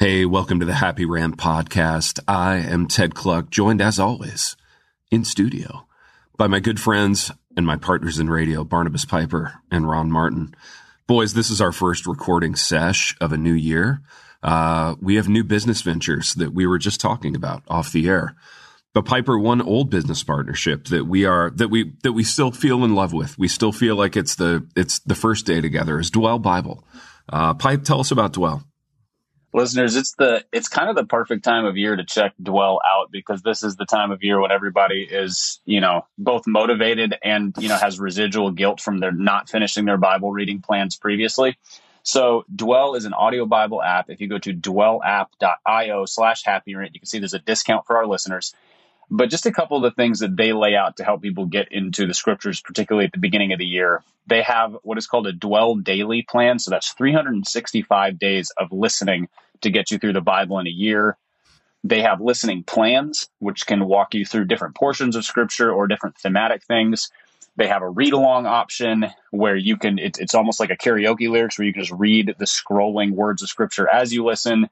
Hey, welcome to the Happy Rant podcast. I am Ted Kluck, joined as always in studio by my good friends and my partners in radio, Barnabas Piper and Ron Martin. Boys, this is our first recording sesh of a new year. Uh, we have new business ventures that we were just talking about off the air. But Piper, one old business partnership that we are that we that we still feel in love with. We still feel like it's the it's the first day together is Dwell Bible. Uh, Pipe, tell us about Dwell listeners it's the it's kind of the perfect time of year to check dwell out because this is the time of year when everybody is you know both motivated and you know has residual guilt from their not finishing their bible reading plans previously so dwell is an audio bible app if you go to dwellapp.io slash happy rant you can see there's a discount for our listeners but just a couple of the things that they lay out to help people get into the scriptures, particularly at the beginning of the year. They have what is called a dwell daily plan. So that's 365 days of listening to get you through the Bible in a year. They have listening plans, which can walk you through different portions of scripture or different thematic things. They have a read along option where you can, it, it's almost like a karaoke lyrics where you can just read the scrolling words of scripture as you listen.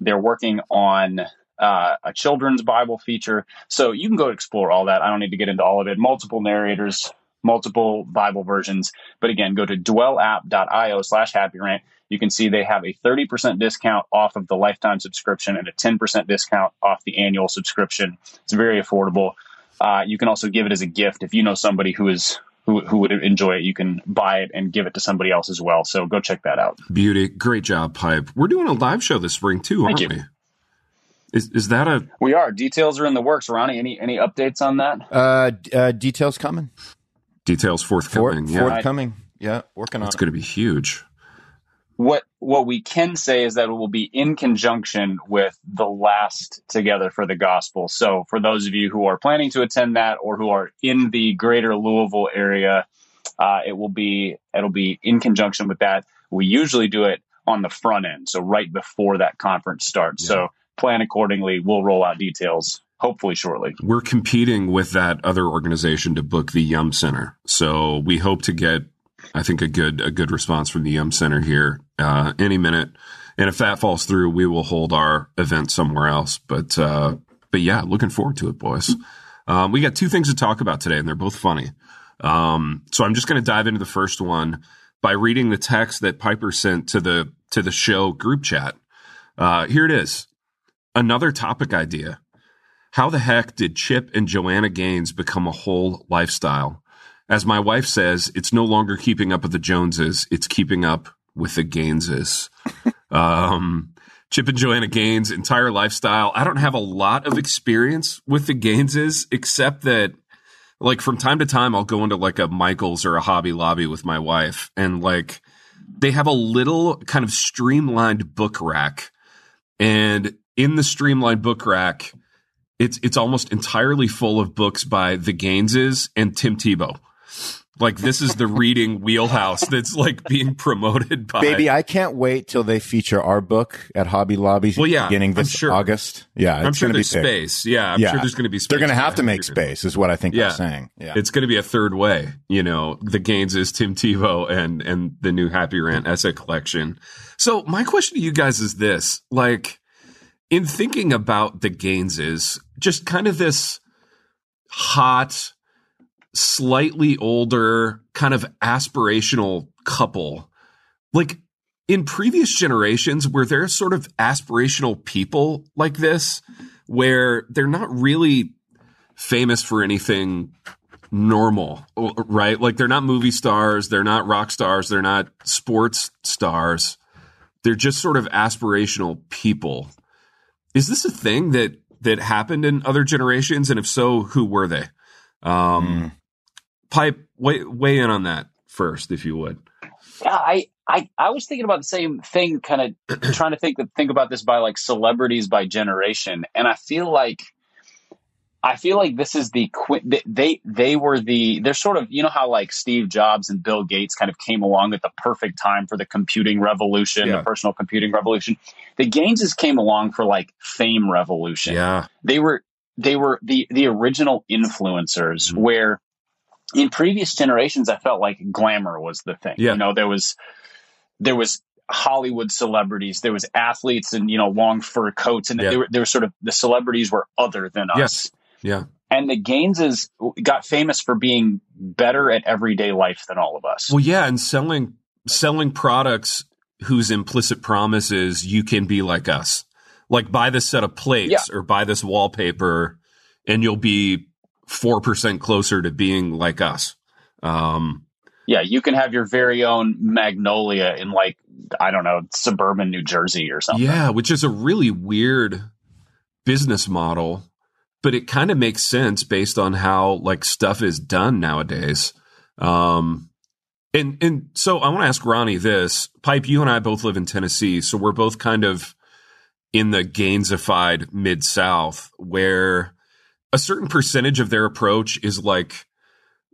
They're working on uh, a children's Bible feature. So you can go explore all that. I don't need to get into all of it. Multiple narrators, multiple Bible versions. But again, go to dwellapp.io slash happy rant. You can see they have a 30% discount off of the lifetime subscription and a 10% discount off the annual subscription. It's very affordable. Uh, you can also give it as a gift if you know somebody who is who, who would enjoy it. You can buy it and give it to somebody else as well. So go check that out. Beauty, great job, Pipe. We're doing a live show this spring too, aren't we? Is is that a? We are. Details are in the works. Ronnie, any any updates on that? Uh, uh details coming. Details forthcoming. For, yeah. Forthcoming. Yeah, working on. It's going to be huge. What what we can say is that it will be in conjunction with the last Together for the Gospel. So for those of you who are planning to attend that or who are in the greater Louisville area, uh, it will be it'll be in conjunction with that. We usually do it on the front end, so right before that conference starts. Yeah. So plan accordingly. We'll roll out details hopefully shortly. We're competing with that other organization to book the Yum Center, so we hope to get, I think, a good a good response from the Yum Center here uh, any minute. And if that falls through, we will hold our event somewhere else. But uh, but yeah, looking forward to it, boys. Um, we got two things to talk about today, and they're both funny. Um, so I'm just going to dive into the first one by reading the text that Piper sent to the to the show group chat. Uh, here it is. Another topic idea. How the heck did Chip and Joanna Gaines become a whole lifestyle? As my wife says, it's no longer keeping up with the Joneses, it's keeping up with the Gaineses. um, Chip and Joanna Gaines' entire lifestyle. I don't have a lot of experience with the Gaineses, except that, like, from time to time, I'll go into like a Michaels or a Hobby Lobby with my wife, and like, they have a little kind of streamlined book rack. And in the streamlined book rack, it's it's almost entirely full of books by the Gaineses and Tim Tebow. Like this is the reading wheelhouse that's like being promoted by. Baby, I can't wait till they feature our book at Hobby Lobby. Well, yeah, beginning this sure. August. Yeah, I'm sure there's space. Yeah, I'm yeah. sure there's going to be space. They're going to have to make space, is what I think yeah. they're saying. Yeah, it's going to be a third way. You know, the Gaineses, Tim Tebow, and and the new Happy Rant essay collection. So my question to you guys is this: like in thinking about the Gaineses just kind of this hot, slightly older, kind of aspirational couple. Like in previous generations, were there sort of aspirational people like this where they're not really famous for anything normal, right? Like they're not movie stars, they're not rock stars, they're not sports stars. They're just sort of aspirational people. Is this a thing that that happened in other generations? And if so, who were they? Um, mm. Pipe, weigh, weigh in on that first, if you would. Yeah, I, I, I was thinking about the same thing, kind of trying to think think about this by like celebrities by generation, and I feel like I feel like this is the they they were the they're sort of you know how like Steve Jobs and Bill Gates kind of came along at the perfect time for the computing revolution, yeah. the personal computing revolution. The Gaineses came along for like fame revolution. Yeah, they were they were the the original influencers mm-hmm. where in previous generations I felt like glamour was the thing. Yeah. You know there was there was Hollywood celebrities. There was athletes and you know long fur coats, and yeah. they were they were sort of the celebrities were other than us. Yes. Yeah. And the Gaineses got famous for being better at everyday life than all of us. Well, yeah, and selling selling products whose implicit promise is you can be like us. Like buy this set of plates yeah. or buy this wallpaper, and you'll be four percent closer to being like us. Um, yeah, you can have your very own magnolia in like I don't know suburban New Jersey or something. Yeah, which is a really weird business model, but it kind of makes sense based on how like stuff is done nowadays. Um, and and so I want to ask Ronnie this. Pipe, you and I both live in Tennessee, so we're both kind of in the Gainesified mid South, where a certain percentage of their approach is like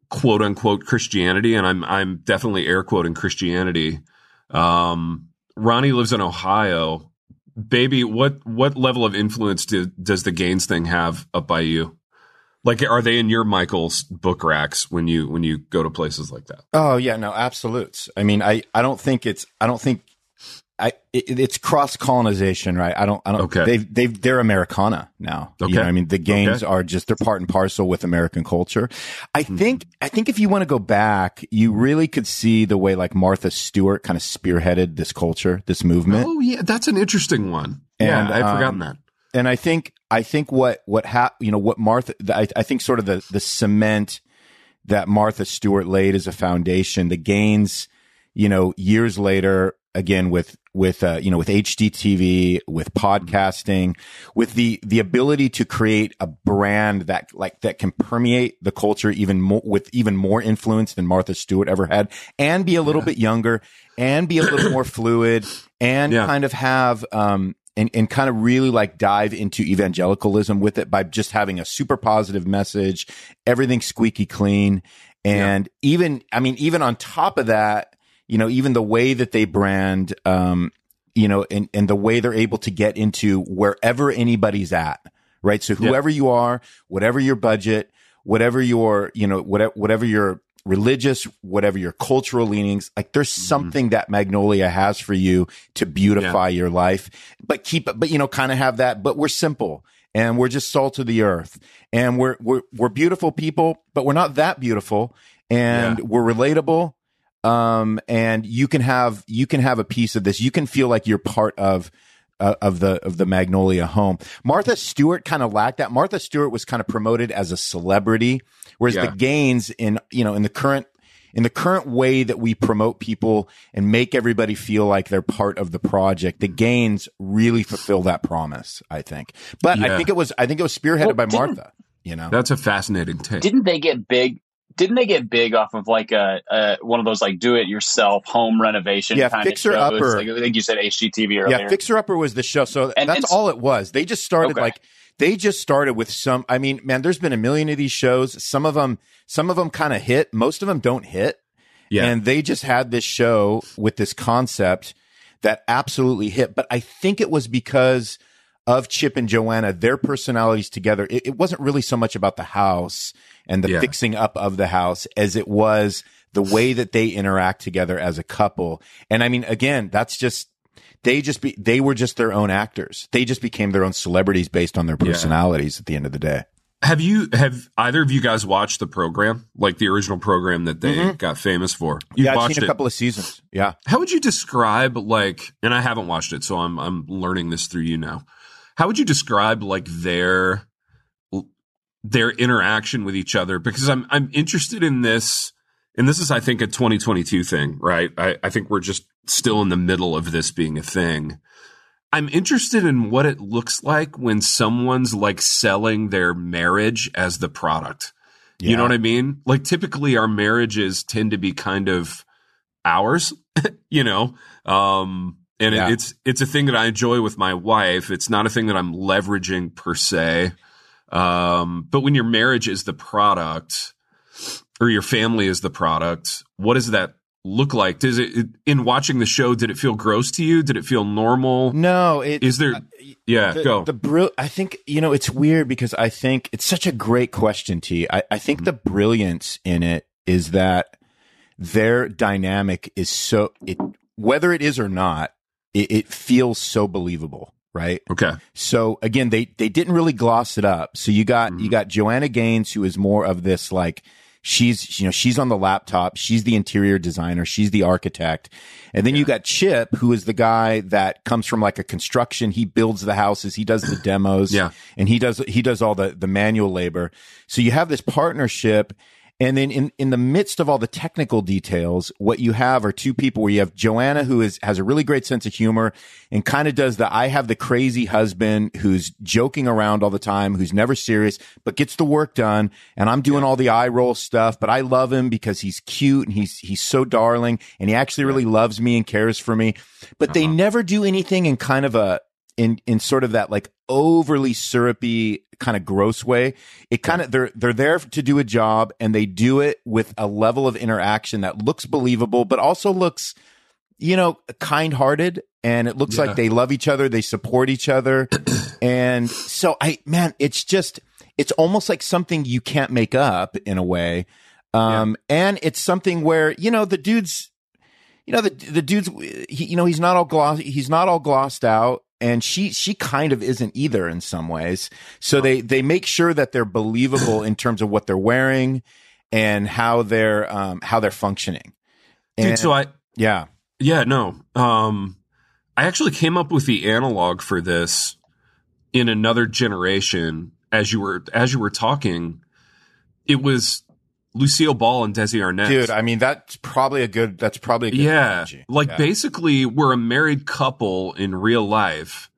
quote unquote Christianity, and I'm I'm definitely air quoting Christianity. Um, Ronnie lives in Ohio. Baby, what what level of influence do, does the Gaines thing have up by you? Like, are they in your Michael's book racks when you when you go to places like that? Oh yeah, no, absolutes. I mean, I I don't think it's I don't think I it, it's cross colonization, right? I don't I don't. Okay. They've they've they're Americana now. Okay. You know I mean, the Gaines okay. are just they're part and parcel with American culture. I mm-hmm. think I think if you want to go back, you really could see the way like Martha Stewart kind of spearheaded this culture, this movement. Oh yeah, that's an interesting one. And, yeah, I'd forgotten um, that. And I think I think what what ha- you know what Martha I, I think sort of the the cement that Martha Stewart laid as a foundation, the Gaines, you know, years later again with with uh, you know with HGTV, with podcasting, with the the ability to create a brand that like that can permeate the culture even more with even more influence than Martha Stewart ever had, and be a little yeah. bit younger, and be a little more fluid, and yeah. kind of have um and and kind of really like dive into evangelicalism with it by just having a super positive message, everything squeaky clean, and yeah. even I mean even on top of that you know, even the way that they brand, um, you know, and, and the way they're able to get into wherever anybody's at, right? So whoever yeah. you are, whatever your budget, whatever your, you know, whatever, whatever your religious, whatever your cultural leanings, like there's mm-hmm. something that Magnolia has for you to beautify yeah. your life, but keep, but you know, kind of have that, but we're simple and we're just salt of the earth and we're, we're, we're beautiful people, but we're not that beautiful and yeah. we're relatable um, and you can have you can have a piece of this. You can feel like you're part of uh, of the of the Magnolia home. Martha Stewart kind of lacked that. Martha Stewart was kind of promoted as a celebrity, whereas yeah. the Gaines in you know in the current in the current way that we promote people and make everybody feel like they're part of the project, the Gaines really fulfill that promise. I think, but yeah. I think it was I think it was spearheaded well, by Martha. You know, that's a fascinating take. Didn't they get big? Didn't they get big off of like a, a one of those like do it yourself home renovation yeah fixer upper. Like, i think you said hgtv earlier yeah fixer upper was the show. So and, that's all it was. They just started okay. like they just started with some i mean man there's been a million of these shows. Some of them some of them kind of hit. Most of them don't hit. Yeah. And they just had this show with this concept that absolutely hit. But i think it was because of Chip and Joanna, their personalities together, it, it wasn't really so much about the house and the yeah. fixing up of the house as it was the way that they interact together as a couple. And I mean, again, that's just, they just be, they were just their own actors. They just became their own celebrities based on their personalities yeah. at the end of the day. Have you, have either of you guys watched the program, like the original program that they mm-hmm. got famous for? you yeah, I've seen a couple of seasons. Yeah. How would you describe like, and I haven't watched it, so I'm, I'm learning this through you now. How would you describe like their their interaction with each other? Because I'm I'm interested in this, and this is I think a 2022 thing, right? I, I think we're just still in the middle of this being a thing. I'm interested in what it looks like when someone's like selling their marriage as the product. Yeah. You know what I mean? Like typically our marriages tend to be kind of ours, you know. Um and yeah. it's it's a thing that I enjoy with my wife. It's not a thing that I'm leveraging per se. Um, but when your marriage is the product, or your family is the product, what does that look like? Does it in watching the show? Did it feel gross to you? Did it feel normal? No. It, is there? Uh, yeah, the, go. The br- I think you know it's weird because I think it's such a great question. T. I, I think mm-hmm. the brilliance in it is that their dynamic is so it whether it is or not, it, it feels so believable, right? Okay. So again, they they didn't really gloss it up. So you got Mm-hmm. you got Joanna Gaines, who is more of this like she's you know she's on the laptop, she's the interior designer, she's the architect, and then you got Chip, who is the guy that comes from like a construction. He builds the houses, he does the demos, Yeah. and he does he does all the the manual labor. So you have this partnership. And then in, in the midst of all the technical details, what you have are two people where you have Joanna, who is, has a really great sense of humor and kind of does the, I have the crazy husband who's joking around all the time, who's never serious, but gets the work done. And I'm doing all the eye roll stuff, but I love him because he's cute and he's, he's so darling and he actually really loves me and cares for me. But they uh-huh. never do anything in kind of a, in in sort of that like overly syrupy kind of gross way. It kind of they're they're there to do a job and they do it with a level of interaction that looks believable but also looks you know kind-hearted and it looks Yeah. like they love each other, they support each other. and so I man, it's just it's almost like something you can't make up in a way. Um and it's something where, you know, the dude's you know the the dude's he, you know he's not all gloss he's not all glossed out and she she kind of isn't either in some ways so they they make sure that they're believable in terms of what they're wearing and how they're um how they're functioning Dude, so I yeah Yeah, no. Um, I actually came up with the analog for this in another generation. As you were as you were talking, it was Lucille Ball and Desi Arnaz. dude i mean that's probably a good that's probably a good yeah, analogy. like Yeah. basically, we're a married couple in real life.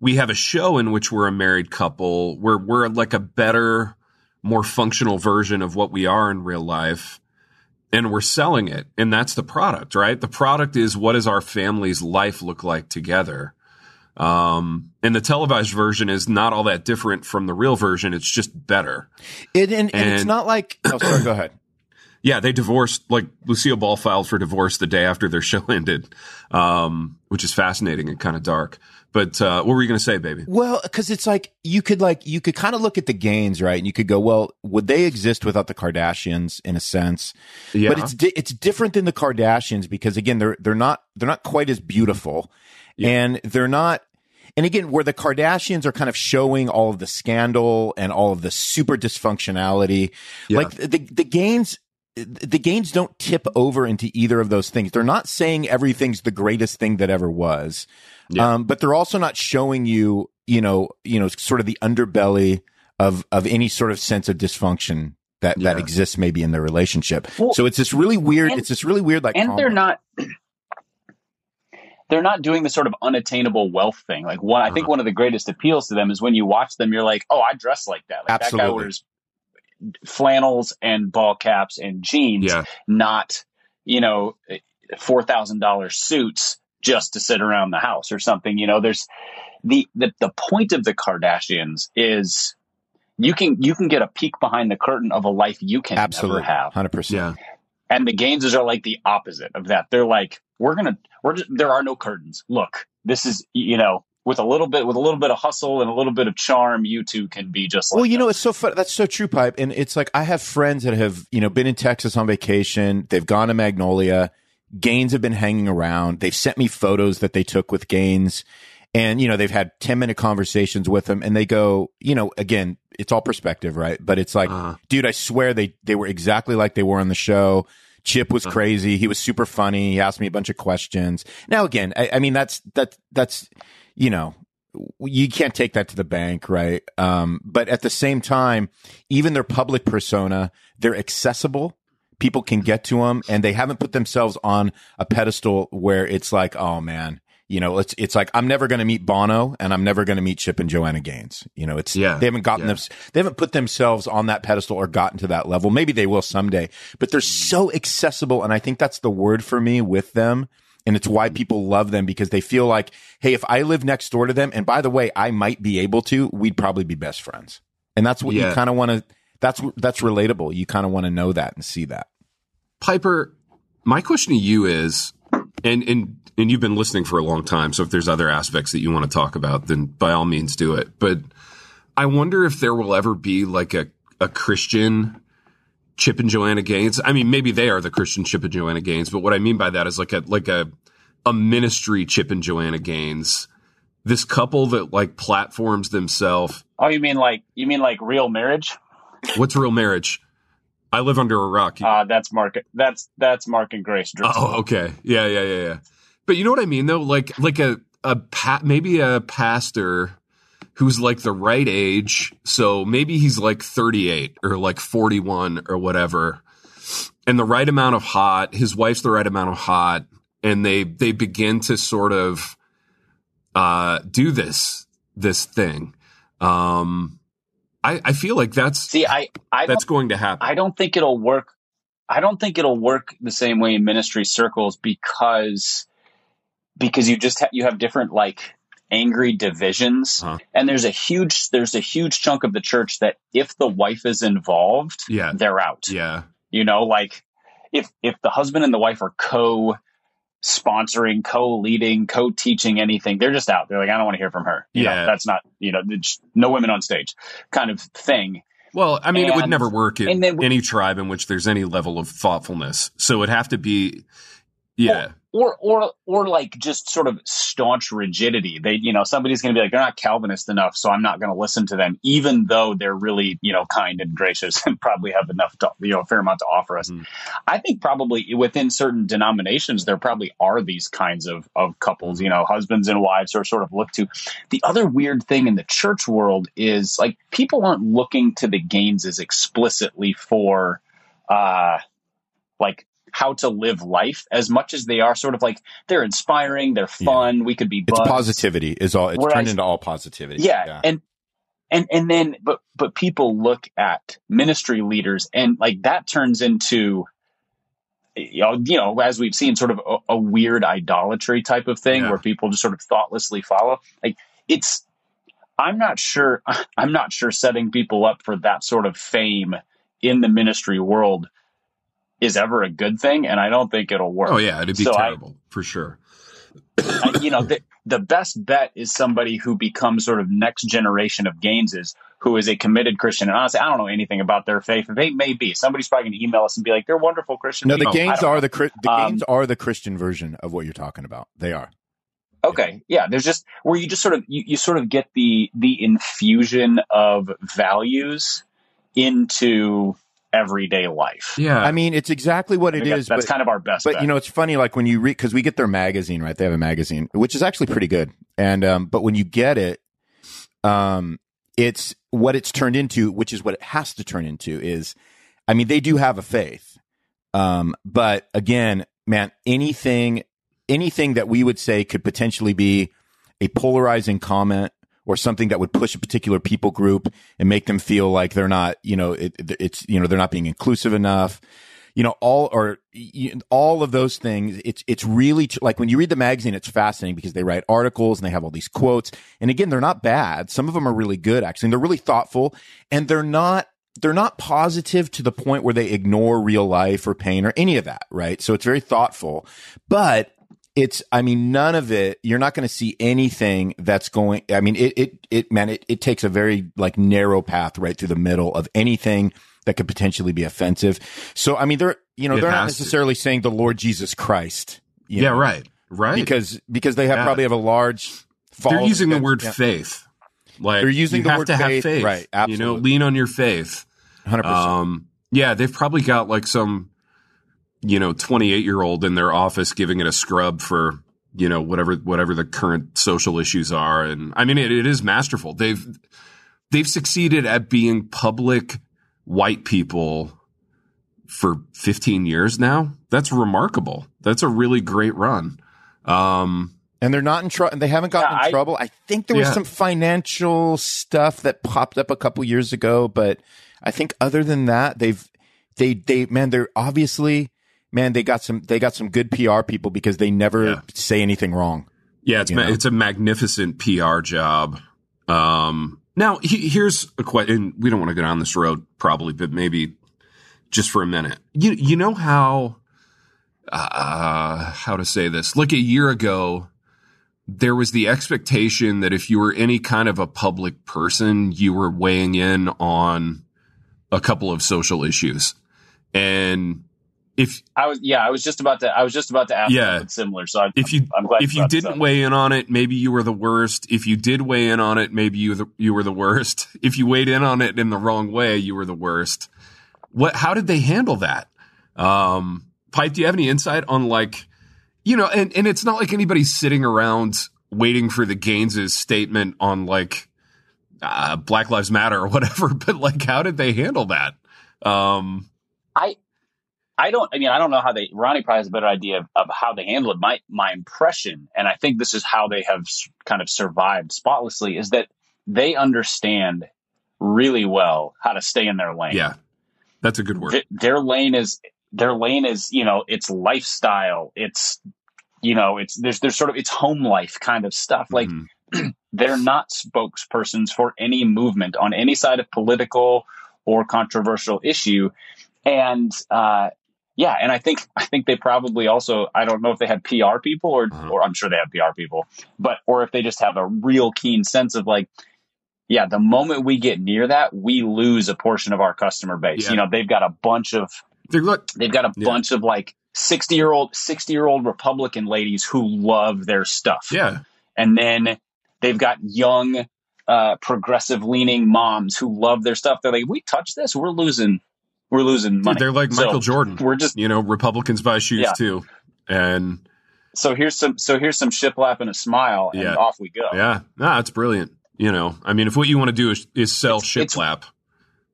We have a show in which we're a married couple. We're we're like a better, more functional version of what we are in real life and we're selling it and that's the product right the product is what does our family's life look like together um and the televised version is not all that different from the real version. It's just better. It, and, and it's not like oh sorry go ahead. Yeah they divorced like lucille ball filed for divorce the day after their show ended um which is fascinating and kind of dark. But uh what were you gonna say baby? Well, because it's like you could like you could kind of look at the Gaines, right? And you could go, well, would they exist without the Kardashians in a sense? yeah. But it's di- it's different than the Kardashians because again, they're they're not they're not quite as beautiful, and they're not. And again, where the Kardashians are kind of showing all of the scandal and all of the super dysfunctionality, Yeah. like the the Gaines. The Gaines don't tip over into either of those things. They're not saying everything's the greatest thing that ever was. Yeah. Um, but they're also not showing you, you know, you know, sort of the underbelly of of any sort of sense of dysfunction that that exists maybe in their relationship. Well, so it's this really weird. and- it's this really weird, like, and they're not they're not doing the sort of unattainable wealth thing. Like one i think Uh-huh. one of the greatest appeals to them is when you watch them you're like oh i dress like that. Like that guy wears flannels and ball caps and jeans yeah. not you know $4000 suits just to sit around the house or something you know? There's the the, the point of the kardashians is you can you can get a peek behind the curtain of a life you can absolutely. never have. Hundred percent. And the Gaineses are like the opposite of that. They're like, we're gonna, we're just, there are no curtains. Look, this is, you know, with a little bit, with a little bit of hustle and a little bit of charm, you two can be just like. Well, you know, us. it's so fun. That's so true, pipe. And it's like I have friends that have, you know, been in Texas on vacation. They've gone to Magnolia. Gaines have been hanging around. They've sent me photos that they took with Gaines. And, you know, they've had 10 minute conversations with them and they go, you know, again, it's all perspective, right? But it's like, Uh-huh. dude, I swear they, they were exactly like they were on the show. Chip was crazy. He was super funny. He asked me a bunch of questions. Now, again, I, I mean, that's, that, that's, you know, you can't take that to the bank, right? Um, but at the same time, even their public persona, they're accessible. People can get to them and they haven't put themselves on a pedestal where it's like, oh man, you know, it's, it's like, I'm never going to meet Bono and I'm never going to meet Chip and Joanna Gaines. You know, it's, Yeah. they haven't gotten Yeah. them, they haven't put themselves on that pedestal or gotten to that level. Maybe they will someday, but they're mm. so accessible. And I think that's the word for me with them. And it's why mm. people love them because they feel like, hey, if I live next door to them, and by the way, I might be able to, we'd probably be best friends. And that's what you kind of want to, that's, that's relatable. You kind of want to know that and see that. Piper, my question to you is, and and and you've been listening for a long time, so if there's other aspects that you want to talk about, then by all means do it. But I wonder if there will ever be like a a Christian Chip and Joanna Gaines. I mean, maybe they are the Christian Chip and Joanna Gaines, but what I mean by that is like a like a a ministry Chip and Joanna Gaines. This couple that like platforms themselves. Oh, you mean like you mean like real marriage? What's real marriage? I live under a rock. Uh, that's Mark. That's that's Mark and Grace. Driscoll. Oh, okay. Yeah, yeah, yeah, yeah. But you know what I mean, though. Like, like a a pa- maybe a pastor who's like the right age. So maybe he's like 38 or like 41 or whatever, and the right amount of hot. His wife's the right amount of hot, and they they begin to sort of uh, do this this thing. Um, I, I feel like that's see, I, I that's going to happen. I don't think it'll work. I don't think it'll work the same way in ministry circles because because you just ha- you have different like angry divisions Uh-huh. and there's a huge there's a huge chunk of the church that if the wife is involved Yeah. they're out yeah, you know like if if the husband and the wife are co sponsoring co-leading co-teaching anything. They're just out. They're like i don't want to hear from her. You know, Yeah. that's not you know, no women on stage kind of thing. Well, I mean, it would never work in we- any tribe in which there's any level of thoughtfulness. So it'd have to be, yeah, or or or like just sort of staunch rigidity. They, you know, somebody's going to be like, they're not Calvinist enough, so I'm not going to listen to them, even though they're really, you know, kind and gracious and probably have enough, to, you know, a fair amount to offer us. Mhm. I think probably within certain denominations, there probably are these kinds of of couples, you know, husbands and wives are sort of looked to. The other weird thing in the church world is like people aren't looking to the Gaineses explicitly for, uh, like how to live life as much as they are sort of like they're inspiring, they're fun. We could be It's positivity is all. It's Whereas- turned into all positivity. Yeah, and and and then but but people look at ministry leaders and like that turns into you know, you know as we've seen sort of a, a weird idolatry type of thing Yeah. where people just sort of thoughtlessly follow like it's i'm not sure i'm not sure setting people up for that sort of fame in the ministry world is ever a good thing and i don't think it'll work oh yeah, it'd be So I- terrible for sure. I- you know, the, the best bet is somebody who becomes sort of next generation of Gaineses, who is a committed Christian. And honestly, I don't know anything about their faith. They may be. Somebody's probably going to email us and be like, "They're wonderful Christian." no, the people." I Gaines are know. the Chri- the Um, are the Christian version of what you're talking about. They are. okay. Yeah, there's just where you just sort of you, you sort of get the the infusion of values into everyday life. Yeah, I mean, it's exactly what I it that's, that's but, kind of our best. but bet. you know, it's funny. Like when you read, because we get their magazine, right? They have a magazine, which is actually pretty good. And um, but when you get it, um, it's what it's turned into, which is what it has to turn into. Is, I mean, they do have a faith, um, but again, man, anything, anything that we would say could potentially be a polarizing comment or something that would push a particular people group and make them feel like they're not, you know, it, it's, you know, they're not being inclusive enough, you know, all or all of those things. It's, it's really like when you read the magazine, it's fascinating because they write articles and they have all these quotes. And again, they're not bad. Some of them are really good, actually. And they're really thoughtful and they're not, they're not positive to the point where they ignore real life or pain or any of that, right? So it's very thoughtful, but it's i mean none of it you're not going to see anything that's going i mean it it it man it, it takes a very like narrow path right through the middle of anything that could potentially be offensive so i mean they're you know It they're not has to. necessarily saying the lord jesus christ you yeah, know, right, right. because because they have Yeah. probably have a large they're using the word yeah, faith. Like They're using you the have word to have faith, faith, right, You know, lean on your faith. 100% Um, yeah, they've probably got like some, you know, 28 year old in their office giving it a scrub for, you know, whatever, whatever the current social issues are. And I mean, it, it is masterful. They've, they've succeeded at being public white people for 15 years now. That's remarkable. That's a really great run. Um, and they're not in trouble. They haven't gotten Yeah, in I- trouble. I think there was Yeah. some financial stuff that popped up a couple years ago, but I think other than that, they've they they man, they're obviously man, they got some they got some good PR people because they never Yeah. say anything wrong. Yeah, it's ma- it's a magnificent PR job. Um, now he, here's a question. We don't want to go down this road probably, but maybe just for a minute. You you know how uh, how to say this? Like a year ago, there was the expectation that if you were any kind of a public person, you were weighing in on a couple of social issues, and if I was yeah, I was just about to I was just about to ask Yeah. similar. So I, if you I'm glad if you didn't weigh in on it, maybe you were the worst. If you did weigh in on it, maybe you the, you were the worst. If you weighed in on it in the wrong way, you were the worst. What? How did they handle that? Um, Pipe, do you have any insight on like, you know, and and it's not like anybody's sitting around waiting for the Gaines's statement on like uh, Black Lives Matter or whatever, but like, how did they handle that? Um, I I don't I mean I don't know how they Ronnie probably has a better idea of, of how they handle it. My my impression, and I think this is how they have kind of survived spotlessly, is that they understand really well how to stay in their lane. yeah, that's a good word. Th- their lane is their lane is you know it's lifestyle it's you know it's there's there's sort of it's home life kind of stuff like Mhm. they're not spokespersons for any movement on any side of political or controversial issue and uh yeah and i think i think they probably also i don't know if they had pr people or Uh-huh. or i'm sure they have pr people but or if they just have a real keen sense of like yeah the moment we get near that we lose a portion of our customer base Yeah. you know they've got a bunch of they've got a Yeah. bunch of like 60 year old 60 year old republican ladies who love their stuff yeah, and then they've got young uh, progressive leaning moms who love their stuff they're like we touch this we're losing we're losing Dude, money they're like So, Michael Jordan. we're just You know, Republicans buy shoes Yeah. too, and so here's some so here's some shiplap and a smile and Yeah. off we go yeah, nah, it's brilliant. You know, I mean, if what you want to do is, is sell It's- it's- shiplap,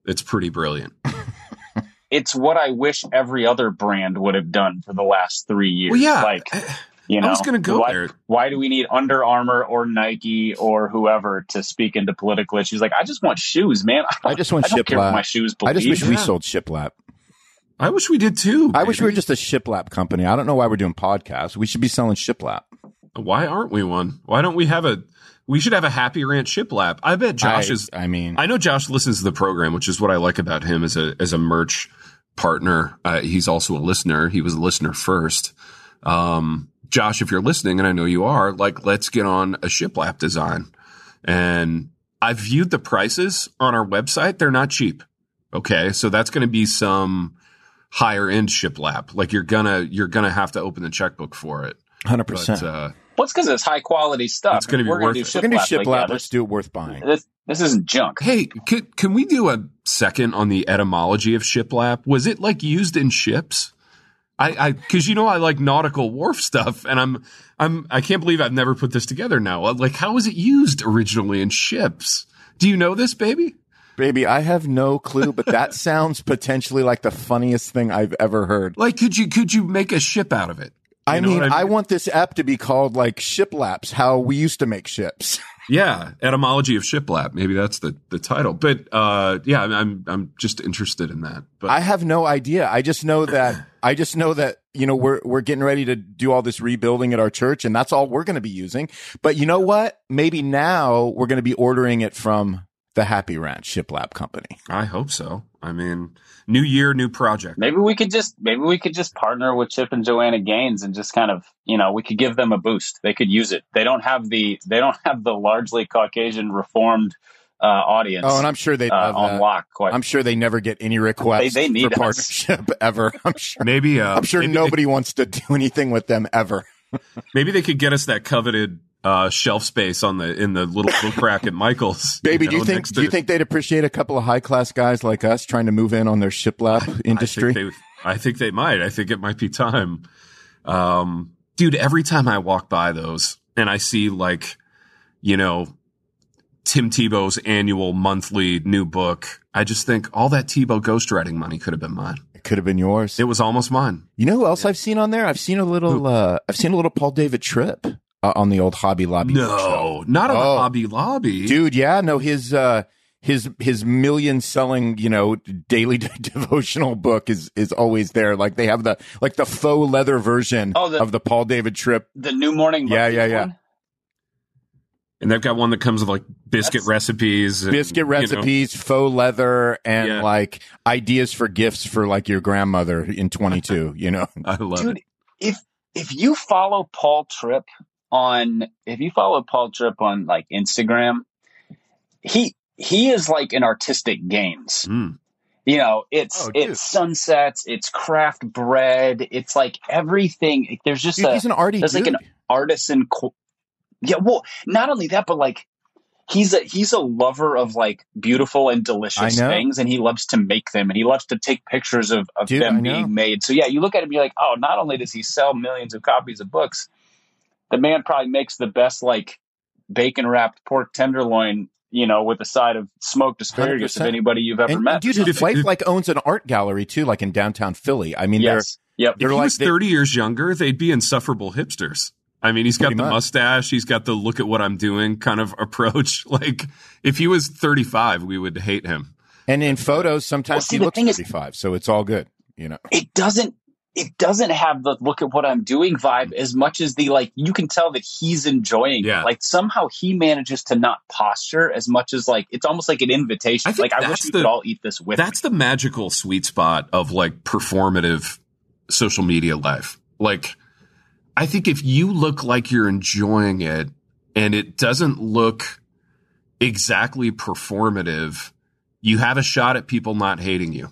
it's pretty brilliant. it's what i wish every other brand would have done for the last three years Well, yeah, like eh, you know I was going to go why, there. why do we need Under Armour or Nike or whoever to speak into political issues? Like, I just want shoes, man. I just want I don't care what my shiplap. shoes I just wish we Yeah. sold shiplap. I wish we did too. I wish we were just a shiplap company. I don't know why we're doing podcasts. We should be selling shiplap. Why aren't we one? Why don't we have a? We should have a Happy Rant shiplap. I bet Josh I, is. I mean, I know Josh listens to the program, which is what I like about him as a as a merch partner. Uh, he's also a listener. He was a listener first. Um, Josh, if you're listening, and I know you are, like, let's get on a shiplap design. And I've viewed the prices on our website; they're not cheap. Okay, so that's going to be some higher end shiplap. Like you're gonna you're gonna have to open the checkbook for it. hundred But percent. uh, Well, it's because it's high quality stuff. It's gonna be We're worth do it. We're gonna do shiplap, shiplap. like, yeah, Let's do it worth buying. this, this isn't junk. Hey, could, can we do a second on the etymology of shiplap? Was it like used in ships? I, I, cause you know, I like nautical wharf stuff and I'm, I'm, I can't believe I've never put this together now. Uh, like, how was it used originally in ships? Do you know this, baby? Baby, I have no clue, but that sounds potentially like the funniest thing I've ever heard. Like, could you, could you make a ship out of it? I You know mean, I, want this app to be called like Shiplaps, how we used to make ships. Yeah. Etymology of shiplap. Maybe that's the, the title. But, uh, yeah, I'm, I'm, I'm just interested in that. But I have no idea. I just know that I just know that you know we're we're getting ready to do all this rebuilding at our church, and that's all we're going to be using. But you know what? Maybe now we're going to be ordering it from the Happy Rant Shiplap Company. I hope so. I mean, new year, new project. Maybe we could just maybe we could just partner with Chip and Joanna Gaines and just kind of you know we could give them a boost. They could use it. They don't have the they don't have the largely Caucasian reformed uh, audience Oh, and I'm sure they uh, on lock. Quite I'm sure they never get any requests They- they need for us. partnership ever. I'm sure. Maybe, uh, I'm sure maybe nobody wants to do anything with them ever. Maybe they could get us that coveted uh, shelf space on the in the little book rack at Michael's. Baby, do you think next do you think they'd appreciate a couple of high class guys like us trying to move in on their shiplap industry? I think, they, I think they might. I think it might be time. Um, dude, every time I walk by those and I see like, you know, Tim Tebow's annual monthly new book, I just think all that Tebow ghostwriting money could have been mine. it could have been yours. It was almost mine. You know who else I've seen on there? I've seen a little. Uh, I've seen a little Paul David Tripp uh, on the old Hobby Lobby. show. No, not on Oh. the Hobby Lobby. dude. Yeah, no, his uh, his his million selling, you know, daily devotional book is is always there. Like they have the like the faux leather version Oh, the- of the Paul David Tripp. the new morning. Yeah, yeah, yeah. one? And they've got one that comes with like biscuit That's- recipes, and, Biscuit you know. recipes, faux leather, and Yeah. like ideas for gifts for like your grandmother in 22. you know, I love dude. it. If if you follow Paul Tripp on if you follow Paul Tripp on like Instagram, he he is like an artistic Gaines. Mm. You know, it's Oh, it's sunsets, it's craft bread, it's like everything. There's just Dude, a he's an arty there's like dude. an artisan. Co- yeah, well, not only that, but like he's a he's a lover of like beautiful and delicious things, and he loves to make them, and he loves to take pictures of, of Dude, them being made. So yeah, you look at him, and you're like, oh, not only does he sell millions of copies of books, the man probably makes the best like bacon wrapped pork tenderloin, you know, with a side of smoked asparagus of 100%. anybody you've ever and, met. and dude, his wife like owns an art gallery too, like in downtown Philly. I mean, yes, yep. If they're he like was they- 30 years younger, they'd be insufferable hipsters. I mean, he's got the much. mustache, he's got the look at what I'm doing kind of approach. Like, if he was 35, we would hate him. and in photos sometimes Well, see, he looks thing is- 35, so it's all good. You know, it doesn't it doesn't have the look at what I'm doing vibe mm-hmm. as much as the like you can tell that he's enjoying Yeah. it. Like somehow he manages to not posture as much as like it's almost like an invitation. I like I wish we the- could all eat this with That's me. the magical sweet spot of like performative social media life. Like, I think if you look like you're enjoying it and it doesn't look exactly performative, you have a shot at people not hating you.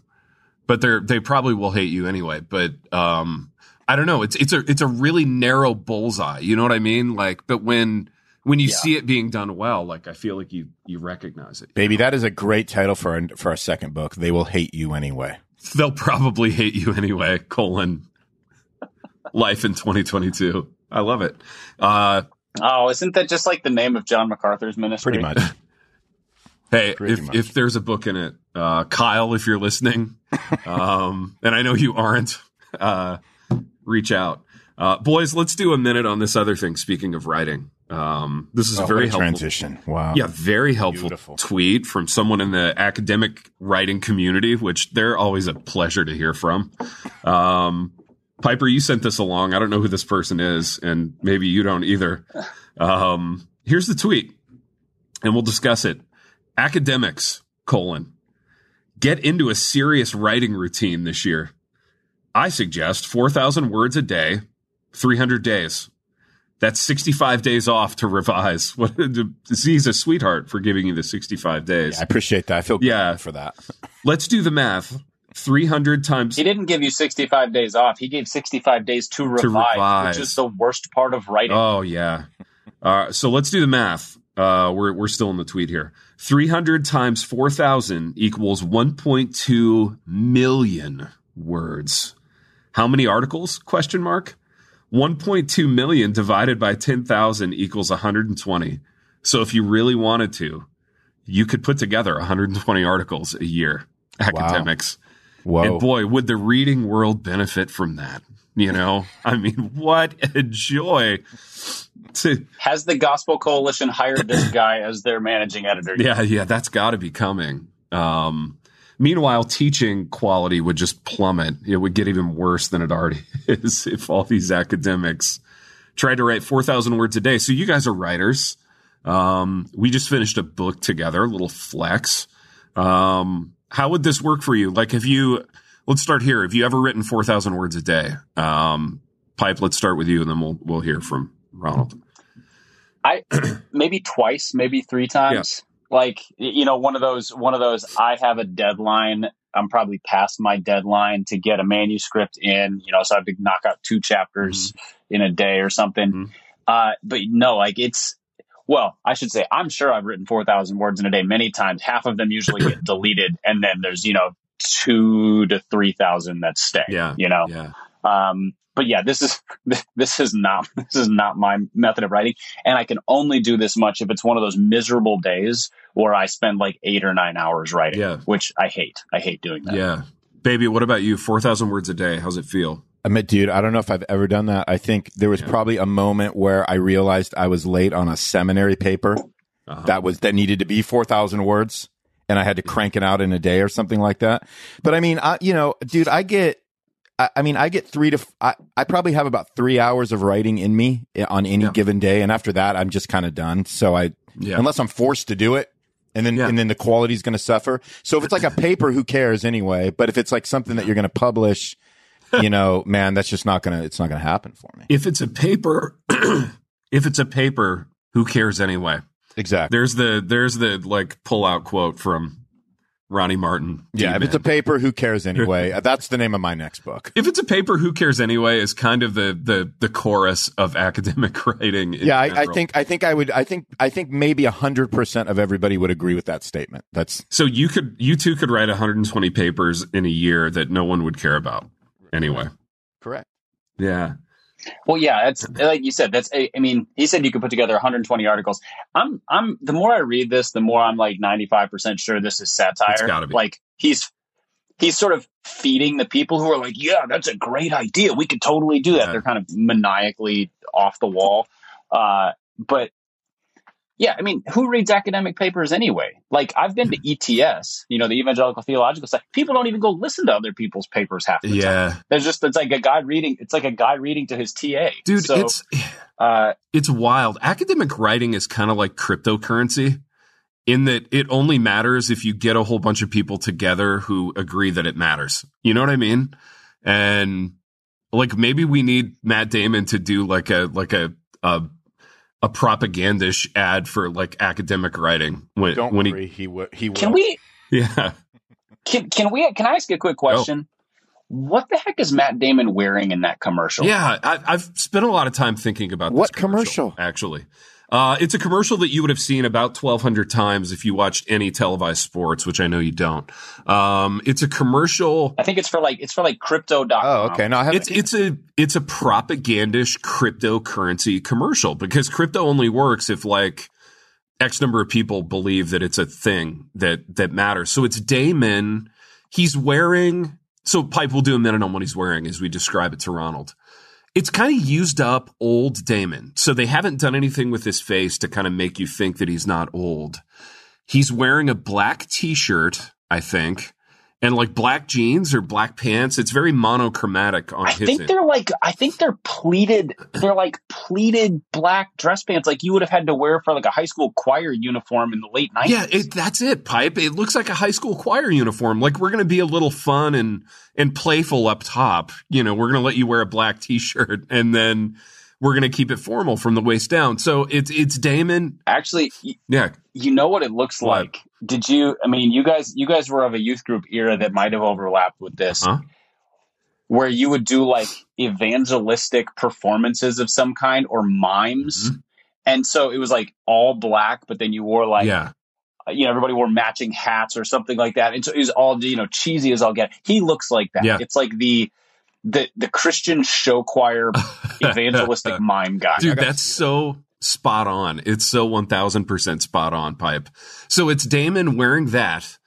But they're they probably will hate you anyway. But um I don't know. It's it's a it's a really narrow bullseye. You know what I mean? Like, but when when you Yeah. see it being done well, like I feel like you you recognize it. baby, that is a great title for a, for a second book. They will hate you anyway. They'll probably hate you anyway. Colon. Life in 2022. I love it. Uh, Oh, isn't that just like the name of John MacArthur's ministry? Pretty much. Hey, Pretty if, much. if there's a book in it, uh, Kyle, if you're listening, um, and I know you aren't, uh, reach out. Uh, boys, let's do a minute on this other thing. Speaking of writing, um, this is Oh, a very helpful. transition. Wow. Yeah, very helpful Beautiful. tweet from someone in the academic writing community, which they're always a pleasure to hear from. Um, Piper, you sent this along. I don't know who this person is, and maybe you don't either. Um, here's the tweet, and we'll discuss it. Academics, colon, get into a serious writing routine this year. I suggest 4,000 words a day, 300 days. That's 65 days off to revise. What he's a sweetheart for giving you the 65 days. I appreciate that. I feel Yeah. yeah for that. Let's do the math. 300 times He didn't give you 65 days off. He gave 65 days to revise, revise. which is the worst part of writing. Oh yeah. Uh, so let's do the math. Uh, we're we're still in the tweet here. Three hundred times four thousand equals one point two million words. How many articles? Question mark. One point two million divided by ten thousand equals one hundred and twenty. So if you really wanted to, you could put together one hundred and twenty articles a year. Academics. Whoa. And boy, would the reading world benefit from that. You know, I mean, what a joy to, Has the Gospel Coalition hired this guy as their managing editor? yeah, yeah, that's got to be coming. Um, meanwhile, teaching quality would just plummet. It would get even worse than it already is if all these academics tried to write 4,000 words a day. So you guys are writers. Um, we just finished a book together, a little flex. Um, how would this work for you? Like, have you, let's start here. Have you ever written 4,000 words a day? Um, Pipe, let's start with you and then we'll, we'll hear from Ronald. I maybe twice, maybe three times. Like you know, one of those, one of those. I have a deadline. I'm probably past my deadline to get a manuscript in. You know, so I have to knock out two chapters in a day or something. Mhm. Uh, but no, like it's. Well, I should say, I'm sure I've written 4,000 words in a day many times. Half of them usually get deleted, and then there's you know two to three thousand that stay. Yeah. you know. Yeah. Um, but yeah, this is this is not this is not my method of writing, and I can only do this much if it's one of those miserable days where I spend like eight or nine hours writing, Yeah. which I hate. I hate doing that. Yeah. Baby, what about you? 4,000 words a day. How's it feel? I mean, dude, I don't know if I've ever done that. I think there was Yeah. probably a moment where I realized I was late on a seminary paper Uh-huh. that was that needed to be 4,000 words and I had to crank it out in a day or something like that. But I mean, I, you know, dude, I get, I, I mean, I get three to, f- I, I probably have about three hours of writing in me eh, on any Yeah. given day. And after that, I'm just kind of done. So I, yeah. unless I'm forced to do it. And then, Yeah. and then the quality's going to suffer. So if it's like a paper, who cares anyway? But if it's like something that you're going to publish, you know, man, that's just not going to, it's not going to happen for me. if it's a paper, if it's a paper, who cares anyway? Exactly. There's the there's the like pull out quote from Ronnie Martin. Yeah, if it's a paper, who cares anyway? That's the name of my next book. If it's a paper, who cares anyway? Is kind of the the the chorus of academic writing. in Yeah, I, I think I think I would I think I think maybe hundred percent of everybody would agree with that statement. That's so. You could you two could write 120 papers in a year that no one would care about anyway. correct. Yeah, Well, yeah, that's like you said. That's I mean, he said you could put together 120 articles. I'm I'm the more I read this, the more I'm like 95 percent sure this is satire. Like he's he's sort of feeding the people who are like, yeah, that's a great idea. We could totally do that. Yeah. They're kind of maniacally off the wall. Uh, but yeah, I mean, who reads academic papers anyway? Like I've been to ETS, you know, the Evangelical Theological Society. People don't even go listen to other people's papers half the time. yeah, There's just it's like a guy reading. It's like a guy reading to his TA. dude. So, it's uh, it's wild. Academic writing is kind of like cryptocurrency in that it only matters if you get a whole bunch of people together who agree that it matters. You know what I mean? And like maybe we need Matt Damon to do like a like a a, a propagandish ad for like academic writing when Don't when worry, he will. He will. can we? yeah. Can can we? Can I ask you a quick oh. question? What the heck is Matt Damon wearing in that commercial? Yeah, I, I've spent a lot of time thinking about this What commercial? Actually, uh, it's a commercial that you would have seen about twelve hundred times if you watched any televised sports, which I know you don't. Um, it's a commercial. I think it's for like it's for like crypto.com. Oh, okay. No, I haven't. It's it's a it's a propagandish cryptocurrency commercial because crypto only works if like X number of people believe that it's a thing that that matters. So it's Damon. He's wearing. So Pipe will do a minute on what he's wearing as we describe it to Ronald. It's kind of used up old Damon. So they haven't done anything with his face to kind of make you think that he's not old. He's wearing a black t-shirt, I think, and like black jeans or black pants. It's very monochromatic on I his think end. they're like I think they're pleated. They're like pleated black dress pants, like you would have had to wear for like a high school choir uniform in the late nineties. Yeah, it, that's it, Pipe. It looks like a high school choir uniform. Like we're going to be a little fun and and playful up top. You know, we're going to let you wear a black t-shirt and then we're going to keep it formal from the waist down. So it's it's Damon. Actually, Yeah, you know what it looks What? like. Did you? I mean, you guys, you guys were of a youth group era that might have overlapped with this, Huh? where you would do like evangelistic performances of some kind or mimes. Mhm. And so it was like all black, but then you wore like, yeah, you know, everybody wore matching hats or something like that. And so it was all, you know, cheesy as all get. He looks like that. Yeah. It's like the, the, the Christian show choir evangelistic mime guy. dude, that's so spot on. It's so one thousand percent spot on, Pipe. So it's Damon wearing that,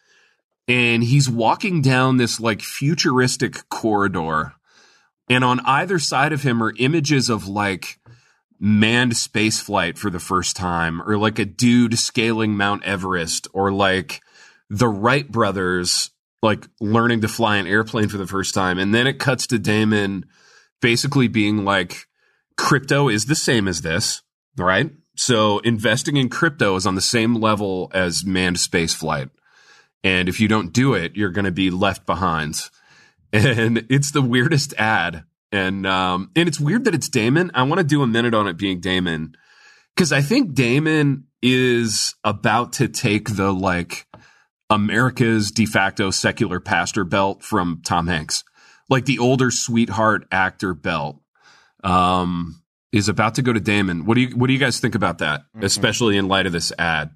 and he's walking down this like futuristic corridor, and on either side of him are images of like manned space flight for the first time, or like a dude scaling Mount Everest, or like the Wright brothers like learning to fly an airplane for the first time. And then it cuts to Damon basically being like, crypto is the same as this, right? So investing in crypto is on the same level as manned space flight. And if you don't do it, you're going to be left behind. And it's the weirdest ad. And, um, and it's weird that it's Damon. I want to do a minute on it being Damon because I think Damon is about to take the like America's de facto secular pastor belt from Tom Hanks, like the older sweetheart actor belt. Um, is about to go to Damon. What do you what do you guys think about that, Mhm. especially in light of this ad?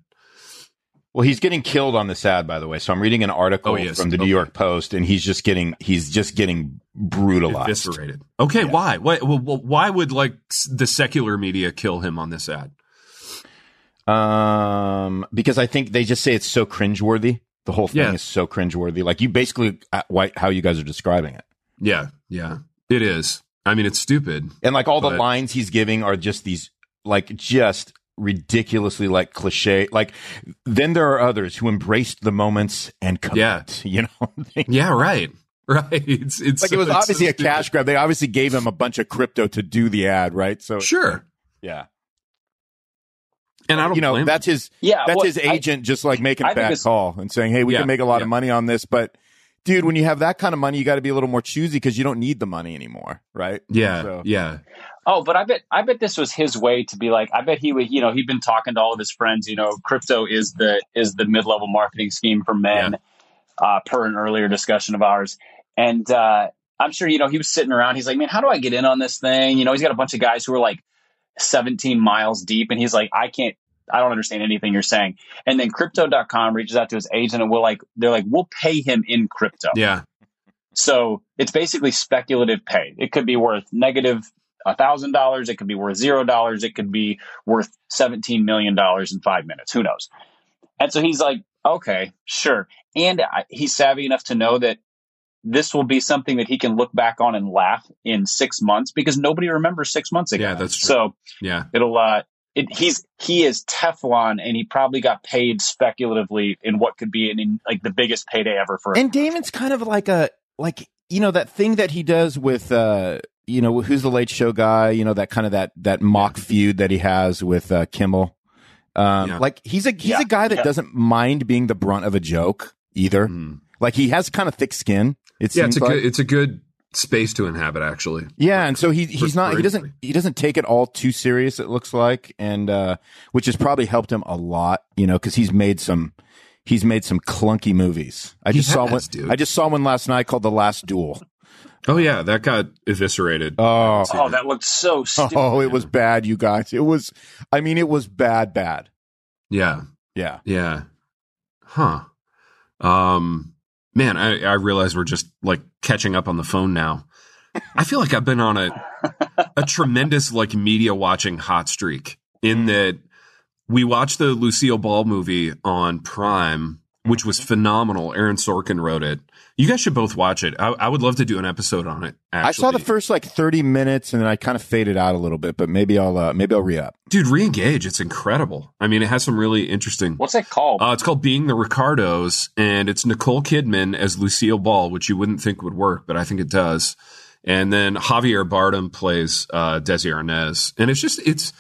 Well, he's getting killed on this ad, by the way. So I'm reading an article Oh, yes. from the New York Post, and he's just getting he's just getting brutalized. Eviscerated. Okay, Yeah. why? Why? Well, why would like the secular media kill him on this ad? Um, because I think they just say it's so cringeworthy. The whole thing Yeah. is so cringeworthy. Like you basically uh, why, how you guys are describing it, Yeah, yeah, it is. I mean, it's stupid. and like all the lines he's giving are just these like just ridiculously like cliche. Like then there are others who embraced the moments and commit. You know, Yeah, right, right. It's it's like it was it's so obviously a cash grab. They obviously gave him a bunch of crypto to do the ad, right? So Sure, yeah, and I don't. you know blame that's his yeah. that's well, his I- agent just like making I a think bad call and saying, "Hey, we Yeah, can make a lot yeah. of money on this." But dude, when you have that kind of money, you got to be a little more choosy because you don't need the money anymore, right? Yeah, So- yeah, Oh, but I bet I bet this was his way to be like I bet he would you know he'd been talking to all of his friends you know crypto is the is the mid level marketing scheme for men uh, per an earlier discussion of ours. And uh, I'm sure, you know, he was sitting around. He's like, man, how do I get in on this thing? You know, he's got a bunch of guys who are like 17 miles deep. And he's like, I can't, I don't understand anything you're saying. And then crypto.com reaches out to his agent and we'll like, they're like, we'll pay him in crypto. Yeah. So it's basically speculative pay. It could be worth negative negative thousand dollars. It could be worth zero dollars. It could be worth $17 million in five minutes. Who knows? And so he's like, okay, sure. And he's savvy enough to know that this will be something that he can look back on and laugh in six months because nobody remembers six months ago. Yeah, that's true. So yeah, it'll uh, it, he's he is Teflon, and he probably got paid speculatively in what could be in like the biggest payday ever for. And Damon's kind of like a like you know that thing that he does with uh you know who's the Late Show guy. You know that kind of that that mock feud that he has with uh, Kimmel. Um, yeah. Like he's a he's yeah. a guy that yeah. doesn't mind being the brunt of a joke either. Mm. Like he has kind of thick skin. It yeah, it's a like. good it's a good space to inhabit actually. Yeah, and so he he's not he doesn't he doesn't take it all too serious. It looks like, and uh, which has probably helped him a lot. You know, because he's made some he's made some clunky movies. I just saw one. Dude. I just saw one last night called The Last Duel. Oh yeah, that got eviscerated. Oh, oh, that looked so stupid. Oh, it was bad, you guys. It was. I mean, it was bad, bad. Yeah. Yeah. Yeah. Huh. Um man, I, I realize we're just like catching up on the phone now. I feel like I've been on a a tremendous like media watching hot streak in mm. that we watched the Lucille Ball movie on Prime, which was mm-hmm. phenomenal. Aaron Sorkin wrote it. You guys should both watch it. I, I would love to do an episode on it. Actually. I saw the first like thirty minutes, and then I kind of faded out a little bit. But maybe I'll uh, maybe I'll re up. Dude, re-engage. It's incredible. I mean, it has some really interesting. What's it called? Uh, it's called Being the Ricardos, and it's Nicole Kidman as Lucille Ball, which you wouldn't think would work, but I think it does. And then Javier Bardem plays uh, Desi Arnaz, and it's just it's.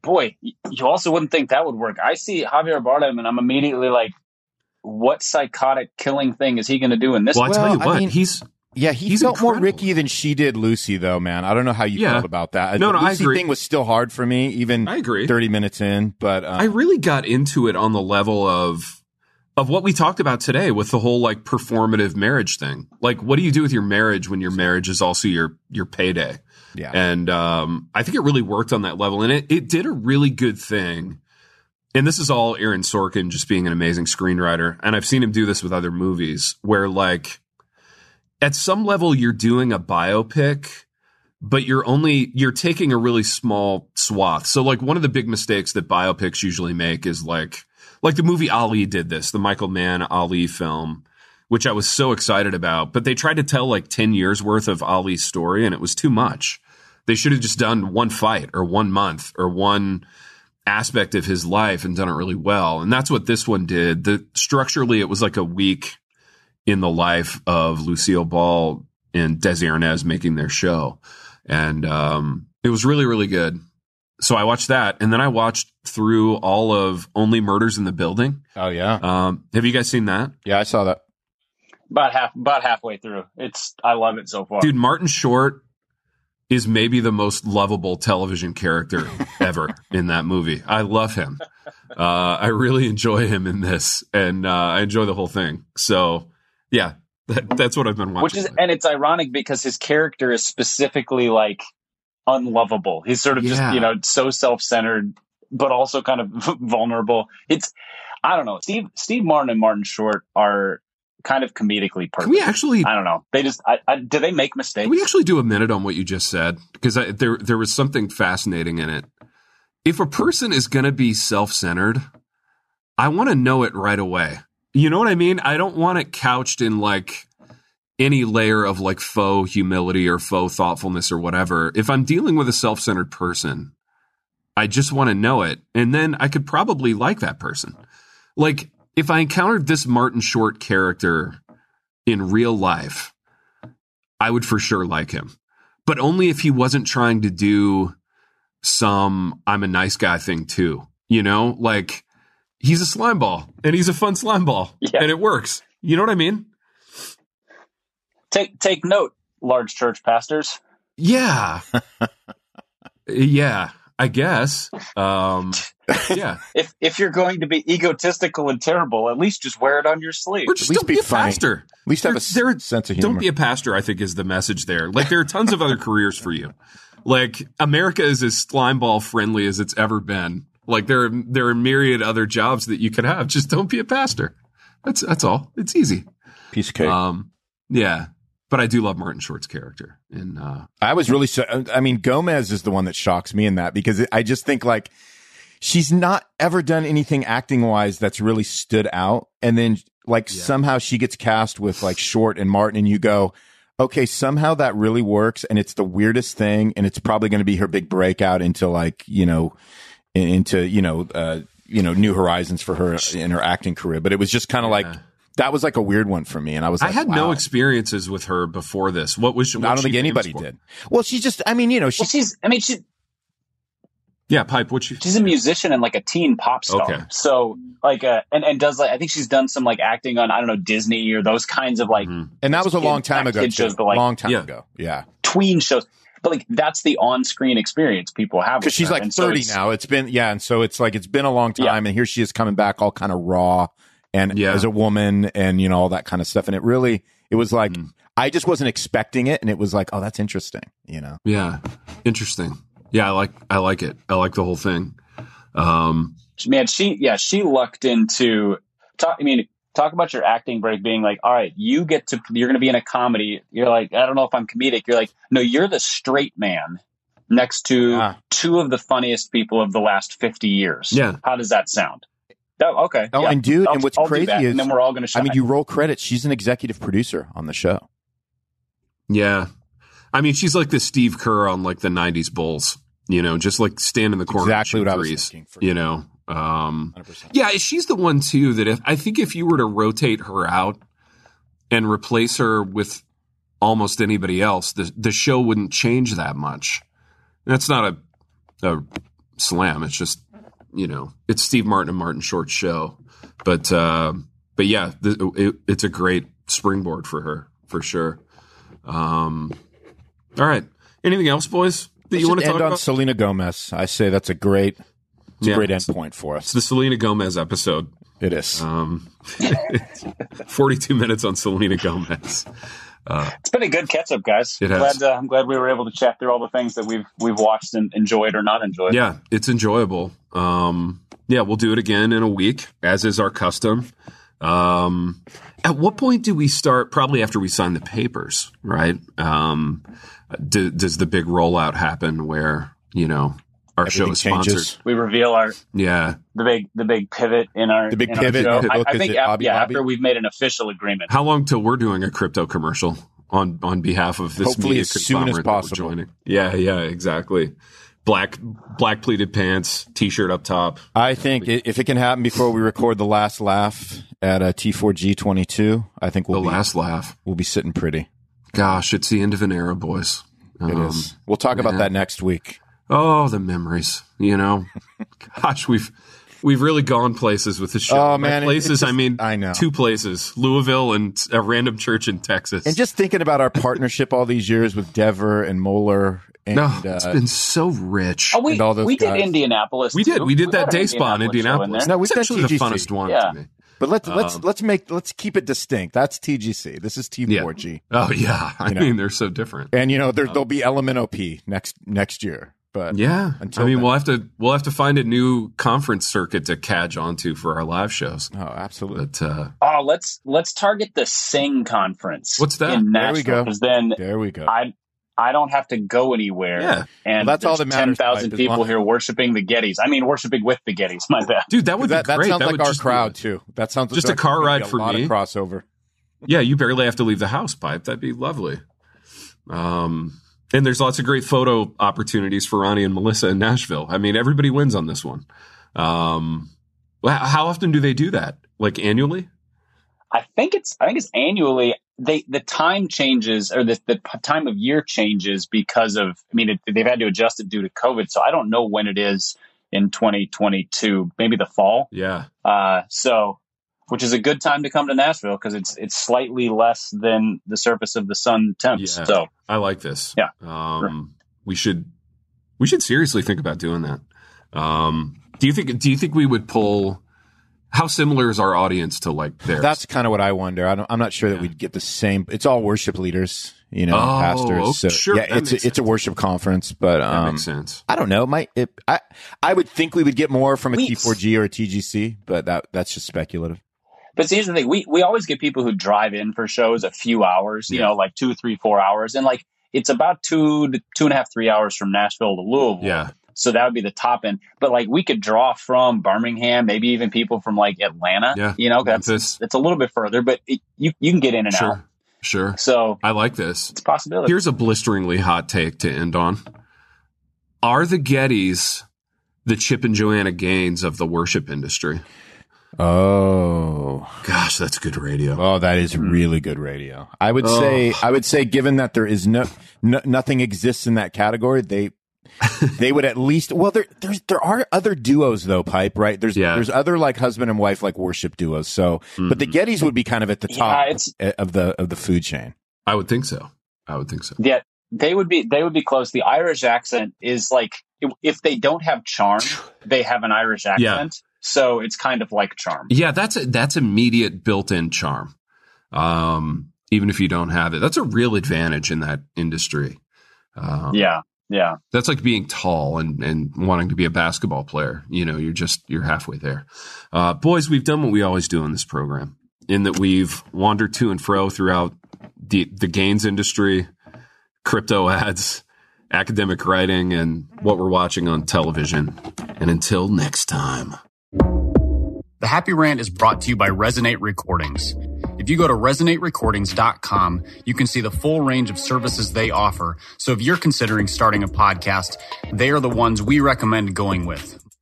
Boy, you also wouldn't think that would work. I see Javier Bardem, and I'm immediately like, what psychotic killing thing is he going to do in this? Well, I tell you what, I mean, he's yeah, he he's felt incredible. more Ricky than she did Lucy, though, man. I don't know how you yeah. felt about that. No, no, Lucy I agree. thing was still hard for me, even I agree. thirty minutes in. But um, I really got into it on the level of of what we talked about today with the whole like performative marriage thing. Like, what do you do with your marriage when your marriage is also your your payday? Yeah, and um, I think it really worked on that level, and it it did a really good thing and this is all Aaron Sorkin just being an amazing screenwriter. And I've seen him do this with other movies where, like, at some level, you're doing a biopic, but you're only, you're taking a really small swath. So, like, one of the big mistakes that biopics usually make is like, like the movie Ali did this, the Michael Mann Ali film, which I was so excited about. But they tried to tell like 10 years worth of Ali's story, and it was too much. They should have just done one fight or one month or one aspect of his life and done it really well. And that's what this one did. The structurally, it was like a week in the life of Lucille Ball and Desi Arnaz making their show. And, um, it was really, really good. So I watched that and then I watched through all of Only Murders in the Building. Oh yeah. Um, have you guys seen that? Yeah, I saw that. About half, about halfway through. It's, I love it so far. Dude, Martin Short is maybe the most lovable television character ever in that movie. I love him. Uh, I really enjoy him in this, and uh, I enjoy the whole thing. So, yeah, that, that's what I've been watching. Which is, and it's ironic because his character is specifically like unlovable. He's sort of yeah. just you know so self centered, but also kind of vulnerable. It's I don't know. Steve Steve Martin and Martin Short are kind of comedically perfect. Can we actually? I don't know. They just. I, I, do they make mistakes? Can we actually do a minute on what you just said? Because there there was something fascinating in it. If a person is going to be self centered, I want to know it right away. You know what I mean? I don't want it couched in like any layer of like faux humility or faux thoughtfulness or whatever. If I'm dealing with a self centered person, I just want to know it, and then I could probably like that person. Like if I encountered this Martin Short character in real life, I would for sure like him. But only if he wasn't trying to do some I'm a nice guy thing too. You know, like he's a slime ball and he's a fun slime ball yeah. and it works. You know what I mean? Take take note, large church pastors. Yeah. yeah. I guess. Um, yeah. If if you're going to be egotistical and terrible, at least just wear it on your sleeve. Or just least don't be be a funny. pastor. At least have a There- there- sense of humor. Don't be a pastor, I think is the message there. Like there are tons of other careers for you. Like America is as slimeball friendly as it's ever been. Like there are there are myriad other jobs that you could have. Just don't be a pastor. That's that's all. It's easy. Piece of cake. Um yeah. But I do love Martin Short's character. And uh I was really so. I mean, Gomez is the one that shocks me in that because I just think like she's not ever done anything acting wise that's really stood out. And then like Yeah. somehow she gets cast with like Short and Martin, and you go, okay, somehow that really works. And it's the weirdest thing. And it's probably going to be her big breakout into like, you know, into, you know, uh, you know, new horizons for her in her acting career. But it was just kind of like, Yeah. That was like a weird one for me. And I was I like, had no experiences with her before this. What was she, I don't she think anybody for? did. Well, she's just, I mean, you know, she, Well, she's. I mean, she, Yeah, Pipe, what you she's a musician and like a teen pop star. Okay. So like, uh, and and does like I think she's done some like acting on I don't know Disney or those kinds of like Mhm. and that was a kid- long time ago. shows, but, like- long time Yeah. ago. Yeah. tween shows. But like that's the on-screen experience people have because she's her. like And so 30 it's- now. It's been yeah, and so it's like it's been a long time, Yeah. and here she is coming back all kind of raw and Yeah. as a woman, and you know all that kind of stuff. And it really, it was like Mm. I just wasn't expecting it, and it was like, oh, that's interesting, you know. Yeah. Interesting. Yeah, I like I like it. I like the whole thing. Um man, she yeah, she lucked into talk. I mean, talk about your acting break being like, all right, you get to you're going to be in a comedy. You're like, I don't know if I'm comedic. You're like, no, you're the straight man next to Ah. two of the funniest people of the last 50 years. Yeah. how does that sound? That, okay. Oh, yeah. and dude, I'll- and what's I'll crazy is, and then we're all going to I mean, you roll credits. She's an executive producer on the show. Yeah. I mean, she's like the Steve Kerr on like the 90s Bulls, you know, just like stand in the corner. Exactly shoot what I was thinking. For You know, um, 100%. yeah, she's the one too that if I think if you were to rotate her out and replace her with almost anybody else, the the show wouldn't change that much. That's not a a slam. It's just you know, it's Steve Martin and Martin Short's show, but uh, but yeah, the, it, it's a great springboard for her for sure. Um, all right, anything else, boys? That you want to talk on about? Selena Gomez. I say that's a great, it's Yeah. a great end point for us. It's the Selena Gomez episode. It is. Um, 42 minutes on Selena Gomez. It's been a good catch up, guys. It has. Glad, uh, I'm glad we were able to chat through all the things that we've we've watched and enjoyed or not enjoyed. Yeah, it's enjoyable. Um, yeah, we'll do it again in a week, as is our custom. Um, at what point do we start? Probably after we sign the papers, right? Um, do, does the big rollout happen where you know our show Everything is sponsored? We reveal our Yeah. the big the big pivot in our The big in our pivot, show. look, I, I think it af- yeah, Lobby? after we've made an official agreement. How long till we're doing a crypto commercial on on behalf of this Hopefully media as soon as conglomerate that we're possible. joining? Yeah, yeah, exactly. Black black pleated pants, t-shirt up top. I think i- if it can happen before we record the last laugh at a T4G22, I think The we'll be, last laugh. we'll be sitting pretty. Gosh, it's the end of an era, boys. It Um, is. We'll talk about that next week. Oh, the memories. You know, gosh, we've we've really gone places with the show. Oh, man, it- places. it's I mean, I know. two places: Louisville and a random church in Texas. And just thinking about our partnership all these years with Dever and Mohler and no, uh, it's been so rich. Oh, we, and all those we did guys. Indianapolis. we did. too. We did that day spa in Indianapolis. there. No, we've it's done actually the TGC. funnest one Yeah. to me. but let's let's Um, let's make let's keep it distinct. That's TGC. This is T4G. Oh yeah, I You know. mean they're so different. And you know there, there'll be LMNOP next next year. But Yeah, Until I mean then. we'll have to we'll have to find a new conference circuit to cadge onto for our live shows. oh, absolutely. But uh, Oh, let's let's target the Sing conference. What's that? In There we go. Because then There we go. I I don't have to go anywhere. Yeah. and Well, that's all there's that matters, Ten thousand people long- here worshiping the Gettys. I mean, worshiping with the Gettys. My bad. dude, that would that, be that great. sounds that like our just be- crowd too. That sounds Just a car ride a for lot me. Of crossover. Yeah, you barely have to leave the house pipe. That'd be lovely. Um, and there's lots of great photo opportunities for Ronnie and Melissa in Nashville. I mean, everybody wins on this one. Um, how often do they do that? Like annually? I think it's I think it's annually. They the time changes or the the time of year changes because of. I mean, it, they've had to adjust it due to COVID. So I don't know when it is in 2022. Maybe the fall. Yeah. Uh, so, which is a good time to come to Nashville because it's it's slightly less than the surface of the sun temps. Yeah. So I like this. Yeah. Um, we should We should seriously think about doing that. Um, do you think? Do you think we would pull? How similar is our audience to like theirs? That's kind of what I wonder. I am not sure that we'd get the same. It's all worship leaders, you know, Oh, pastors. So sure, yeah, that it's makes a, it's a worship conference, but that um, makes sense. I don't know. Might it, I I would think we would get more from a We- T4G or a TGC, but that that's just speculative. But see, here's the thing: we we always get people who drive in for shows a few hours, you Yeah. know, like two, three, four hours, and like it's about two to two and a half, three hours from Nashville to Louisville. Yeah, So that would be the top end. But like we could draw from Birmingham, maybe even people from like Atlanta. Yeah. You know, that's it's a little bit further, but it, you you can get in and out. sure, sure. So I like this. it's a possibility. Here's a blisteringly hot take to end on. Are the Gettys the Chip and Joanna Gaines of the worship industry? Oh, Gosh, that's good radio. oh, that is hmm. really good radio. I would say, I would say, given that there is no, no nothing exists in that category, they they would at least. Well, there there's there are other duos though, pipe right. There's Yeah. there's other like husband and wife like worship duos. So, but the hmm. Gettys would be kind of at the Yeah, top it's- eh, of the of the food chain. I would think so. I would think so. Yeah, they would be they would be close. The Irish accent is like if- if they don't have charm, they have an Irish accent. So it's kind of like charm. Yeah, that's a, that's immediate built-in charm. Um, even if you don't have it, that's a real advantage in that industry. Um, Yeah, yeah. that's like being tall and, and wanting to be a basketball player. You know, you're just you're halfway there. Uh, boys, we've done what we always do in this program, in that we've wandered to and fro throughout the the Gaines industry, crypto ads, academic writing, and what we're watching on television. And until next time. The Happy Rant is brought to you by Resonate Recordings. If you go to resonaterecordings.com, you can see the full range of services they offer. So if you're considering starting a podcast, they are the ones we recommend going with.